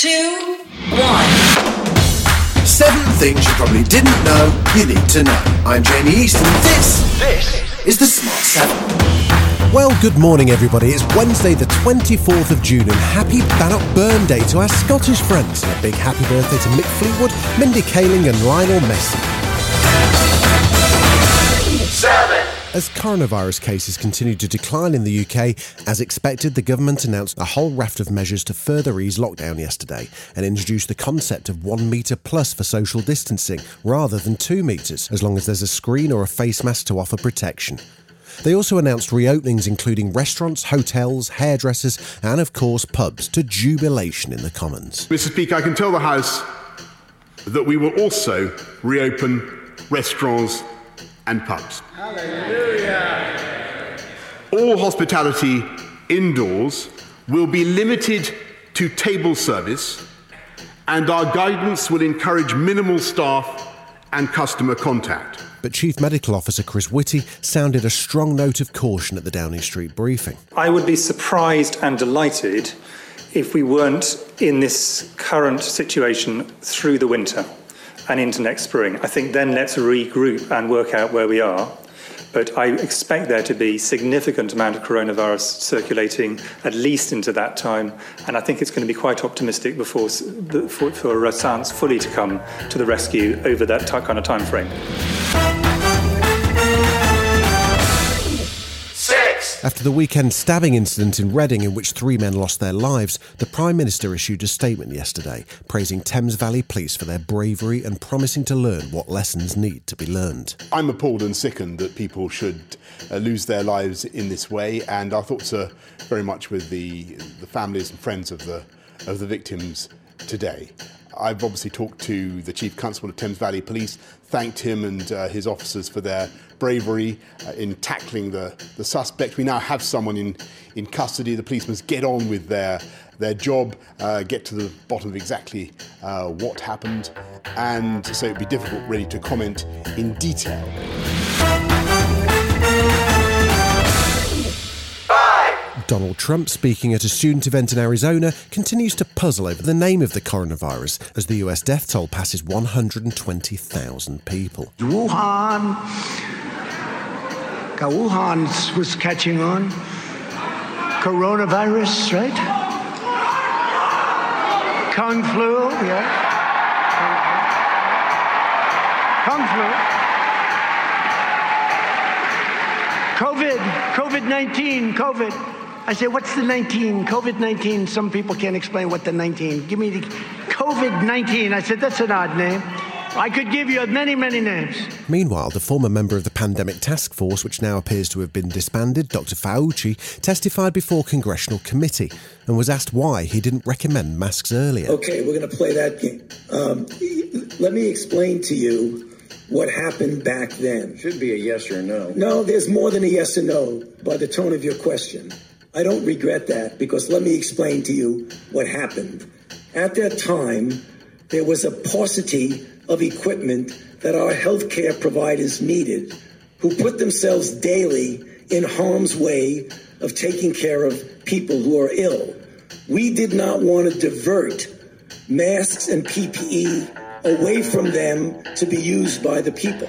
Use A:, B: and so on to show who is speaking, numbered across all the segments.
A: two, one.
B: Seven things you probably didn't know you need to know. I'm Jamie East, and this, this is the Smart Seven.
C: Well, good morning, everybody. It's Wednesday, the 24th of June, and happy Bannock Burn Day to our Scottish friends. And a big happy birthday to Mick Fleetwood, Mindy Kaling, and Lionel Messi. As coronavirus cases continue to decline in the UK, as expected, the government announced a whole raft of measures to further ease lockdown yesterday and introduced the concept of one metre plus for social distancing rather than two metres, as long as there's a screen or a face mask to offer protection. They also announced reopenings including restaurants, hotels, hairdressers, and of course pubs to jubilation in the Commons.
D: Mr. Speaker, I can tell the House that we will also reopen restaurants and pubs. All hospitality indoors will be limited to table service, and our guidance will encourage minimal staff and customer contact.
C: But Chief Medical Officer Chris Whitty sounded a strong note of caution at the Downing Street briefing.
E: I would be surprised and delighted if we weren't in this current situation through the winter and into next spring. I think then let's regroup and work out where we are. But I expect there to be significant amount of coronavirus circulating at least into that time, and I think it's going to be quite optimistic before for, for science fully to come to the rescue over that kind of time frame.
C: After the weekend stabbing incident in Reading, in which three men lost their lives, the Prime Minister issued a statement yesterday praising Thames Valley Police for their bravery and promising to learn what lessons need to be learned.
D: I'm appalled and sickened that people should uh, lose their lives in this way, and our thoughts are very much with the, the families and friends of the, of the victims today. I've obviously talked to the Chief Constable of Thames Valley Police, thanked him and uh, his officers for their bravery uh, in tackling the, the suspect. We now have someone in, in custody. The police must get on with their, their job, uh, get to the bottom of exactly uh, what happened, and so it'd be difficult really to comment in detail.
C: Donald Trump, speaking at a student event in Arizona, continues to puzzle over the name of the coronavirus as the US death toll passes 120,000 people.
F: Wuhan, Wuhan was catching on. Coronavirus, right? Kung flu, yeah. Kung flu. COVID, COVID 19, COVID. I said, what's the 19? COVID 19. Some people can't explain what the 19. Give me the COVID 19. I said, that's an odd name. I could give you many, many names.
C: Meanwhile, the former member of the Pandemic Task Force, which now appears to have been disbanded, Dr. Fauci, testified before Congressional Committee and was asked why he didn't recommend masks earlier.
G: Okay, we're going to play that game. Um, let me explain to you what happened back then.
H: Should be a yes or no.
G: No, there's more than a yes or no by the tone of your question. I don't regret that because let me explain to you what happened. At that time, there was a paucity of equipment that our healthcare providers needed, who put themselves daily in harm's way of taking care of people who are ill. We did not want to divert masks and PPE away from them to be used by the people.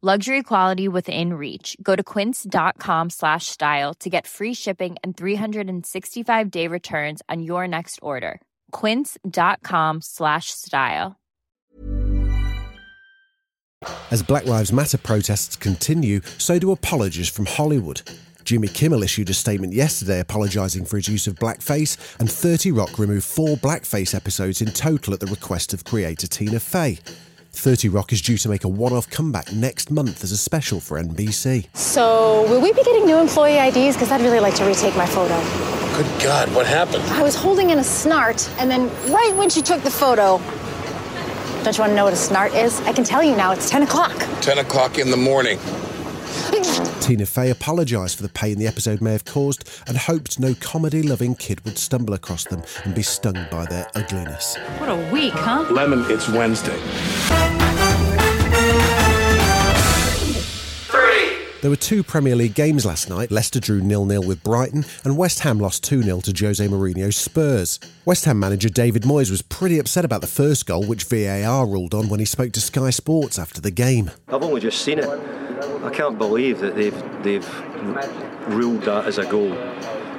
I: Luxury quality within reach. Go to quince.com slash style to get free shipping and 365 day returns on your next order. Quince.com slash style.
C: As Black Lives Matter protests continue, so do apologies from Hollywood. Jimmy Kimmel issued a statement yesterday apologising for his use of blackface, and 30 Rock removed four blackface episodes in total at the request of creator Tina Fey. 30 Rock is due to make a one off comeback next month as a special for NBC.
H: So, will we be getting new employee IDs? Because I'd really like to retake my photo.
J: Good God, what happened?
H: I was holding in a snart, and then right when she took the photo, don't you want to know what a snart is? I can tell you now, it's 10 o'clock.
J: 10 o'clock in the morning.
C: Tina Fey apologised for the pain the episode may have caused and hoped no comedy loving kid would stumble across them and be stung by their ugliness.
K: What a week, huh?
J: Lemon, it's Wednesday.
C: There were two Premier League games last night. Leicester drew 0 0 with Brighton, and West Ham lost 2 0 to Jose Mourinho's Spurs. West Ham manager David Moyes was pretty upset about the first goal, which VAR ruled on when he spoke to Sky Sports after the game.
L: I've only just seen it. I can't believe that they've they've ruled that as a goal.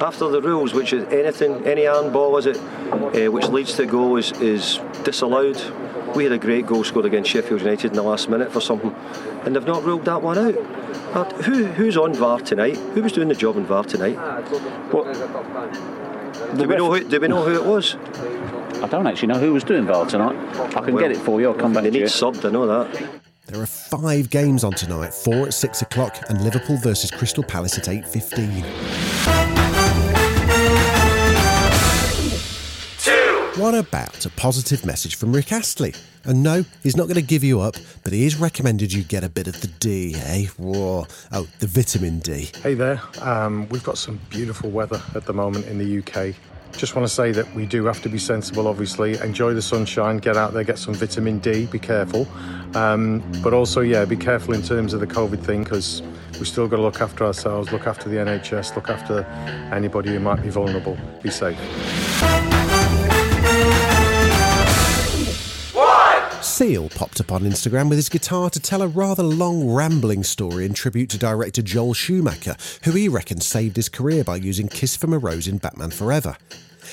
L: After the rules, which is anything, any handball is it, uh, which leads to goal is, is disallowed. We had a great goal scored against Sheffield United in the last minute for something, and they've not ruled that one out. But who, who's on VAR tonight? Who was doing the job on VAR tonight? What? Do we, know who, do we know who it was?
M: I don't actually know who was doing VAR tonight. I can
L: well,
M: get it for you. I'll come back
L: they
M: to
L: need you. subbed, I know that.
C: There are five games on tonight, four at six o'clock, and Liverpool versus Crystal Palace at 8.15. What about a positive message from Rick Astley? And no, he's not going to give you up, but he has recommended you get a bit of the D, eh? Whoa. Oh, the vitamin D.
N: Hey there. Um, we've got some beautiful weather at the moment in the UK. Just want to say that we do have to be sensible, obviously. Enjoy the sunshine, get out there, get some vitamin D, be careful. Um, but also, yeah, be careful in terms of the COVID thing because we've still got to look after ourselves, look after the NHS, look after anybody who might be vulnerable. Be safe.
C: Seal popped up on Instagram with his guitar to tell a rather long, rambling story in tribute to director Joel Schumacher, who he reckons saved his career by using Kiss from a Rose in Batman Forever.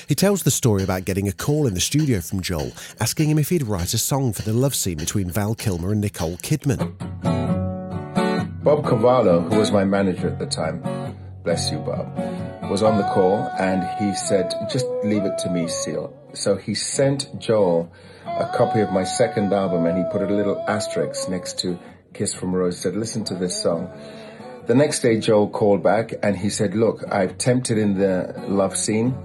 C: He tells the story about getting a call in the studio from Joel, asking him if he'd write a song for the love scene between Val Kilmer and Nicole Kidman.
O: Bob Cavallo, who was my manager at the time, bless you, Bob, was on the call and he said, just leave it to me, Seal. So he sent Joel a copy of my second album and he put a little asterisk next to Kiss from Rose, said, listen to this song. The next day, Joel called back and he said, look, I've tempted in the love scene.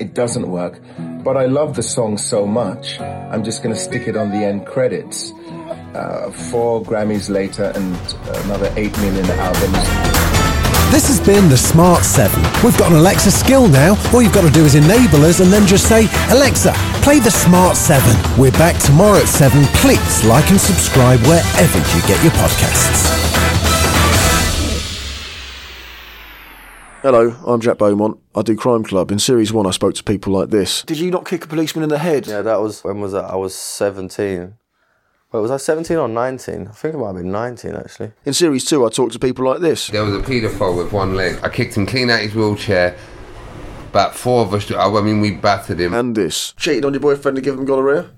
O: It doesn't work, but I love the song so much, I'm just going to stick it on the end credits. Uh, four Grammys later and another eight million albums.
C: This has been the Smart 7. We've got an Alexa skill now. All you've got to do is enable us and then just say, Alexa, play the Smart 7. We're back tomorrow at 7. Please like and subscribe wherever you get your podcasts.
P: Hello, I'm Jack Beaumont. I do Crime Club. In Series 1, I spoke to people like this.
Q: Did you not kick a policeman in the head?
R: Yeah, that was when was that? I was seventeen. Wait, was I seventeen or nineteen? I think it might have been nineteen actually.
P: In Series 2, I talk to people like this.
S: There was a paedophile with one leg. I kicked him clean out his wheelchair. About four of us, I mean, we battered him.
P: And this.
Q: Cheated on your boyfriend to give him gonorrhea? Do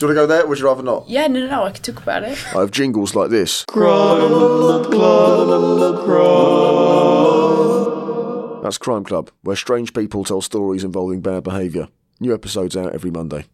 Q: you want to go there or would you rather not?
T: Yeah, no, no, no, I could talk about it.
P: I have jingles like this. That's Crime Club, where strange people tell stories involving bad behaviour. New episodes out every Monday.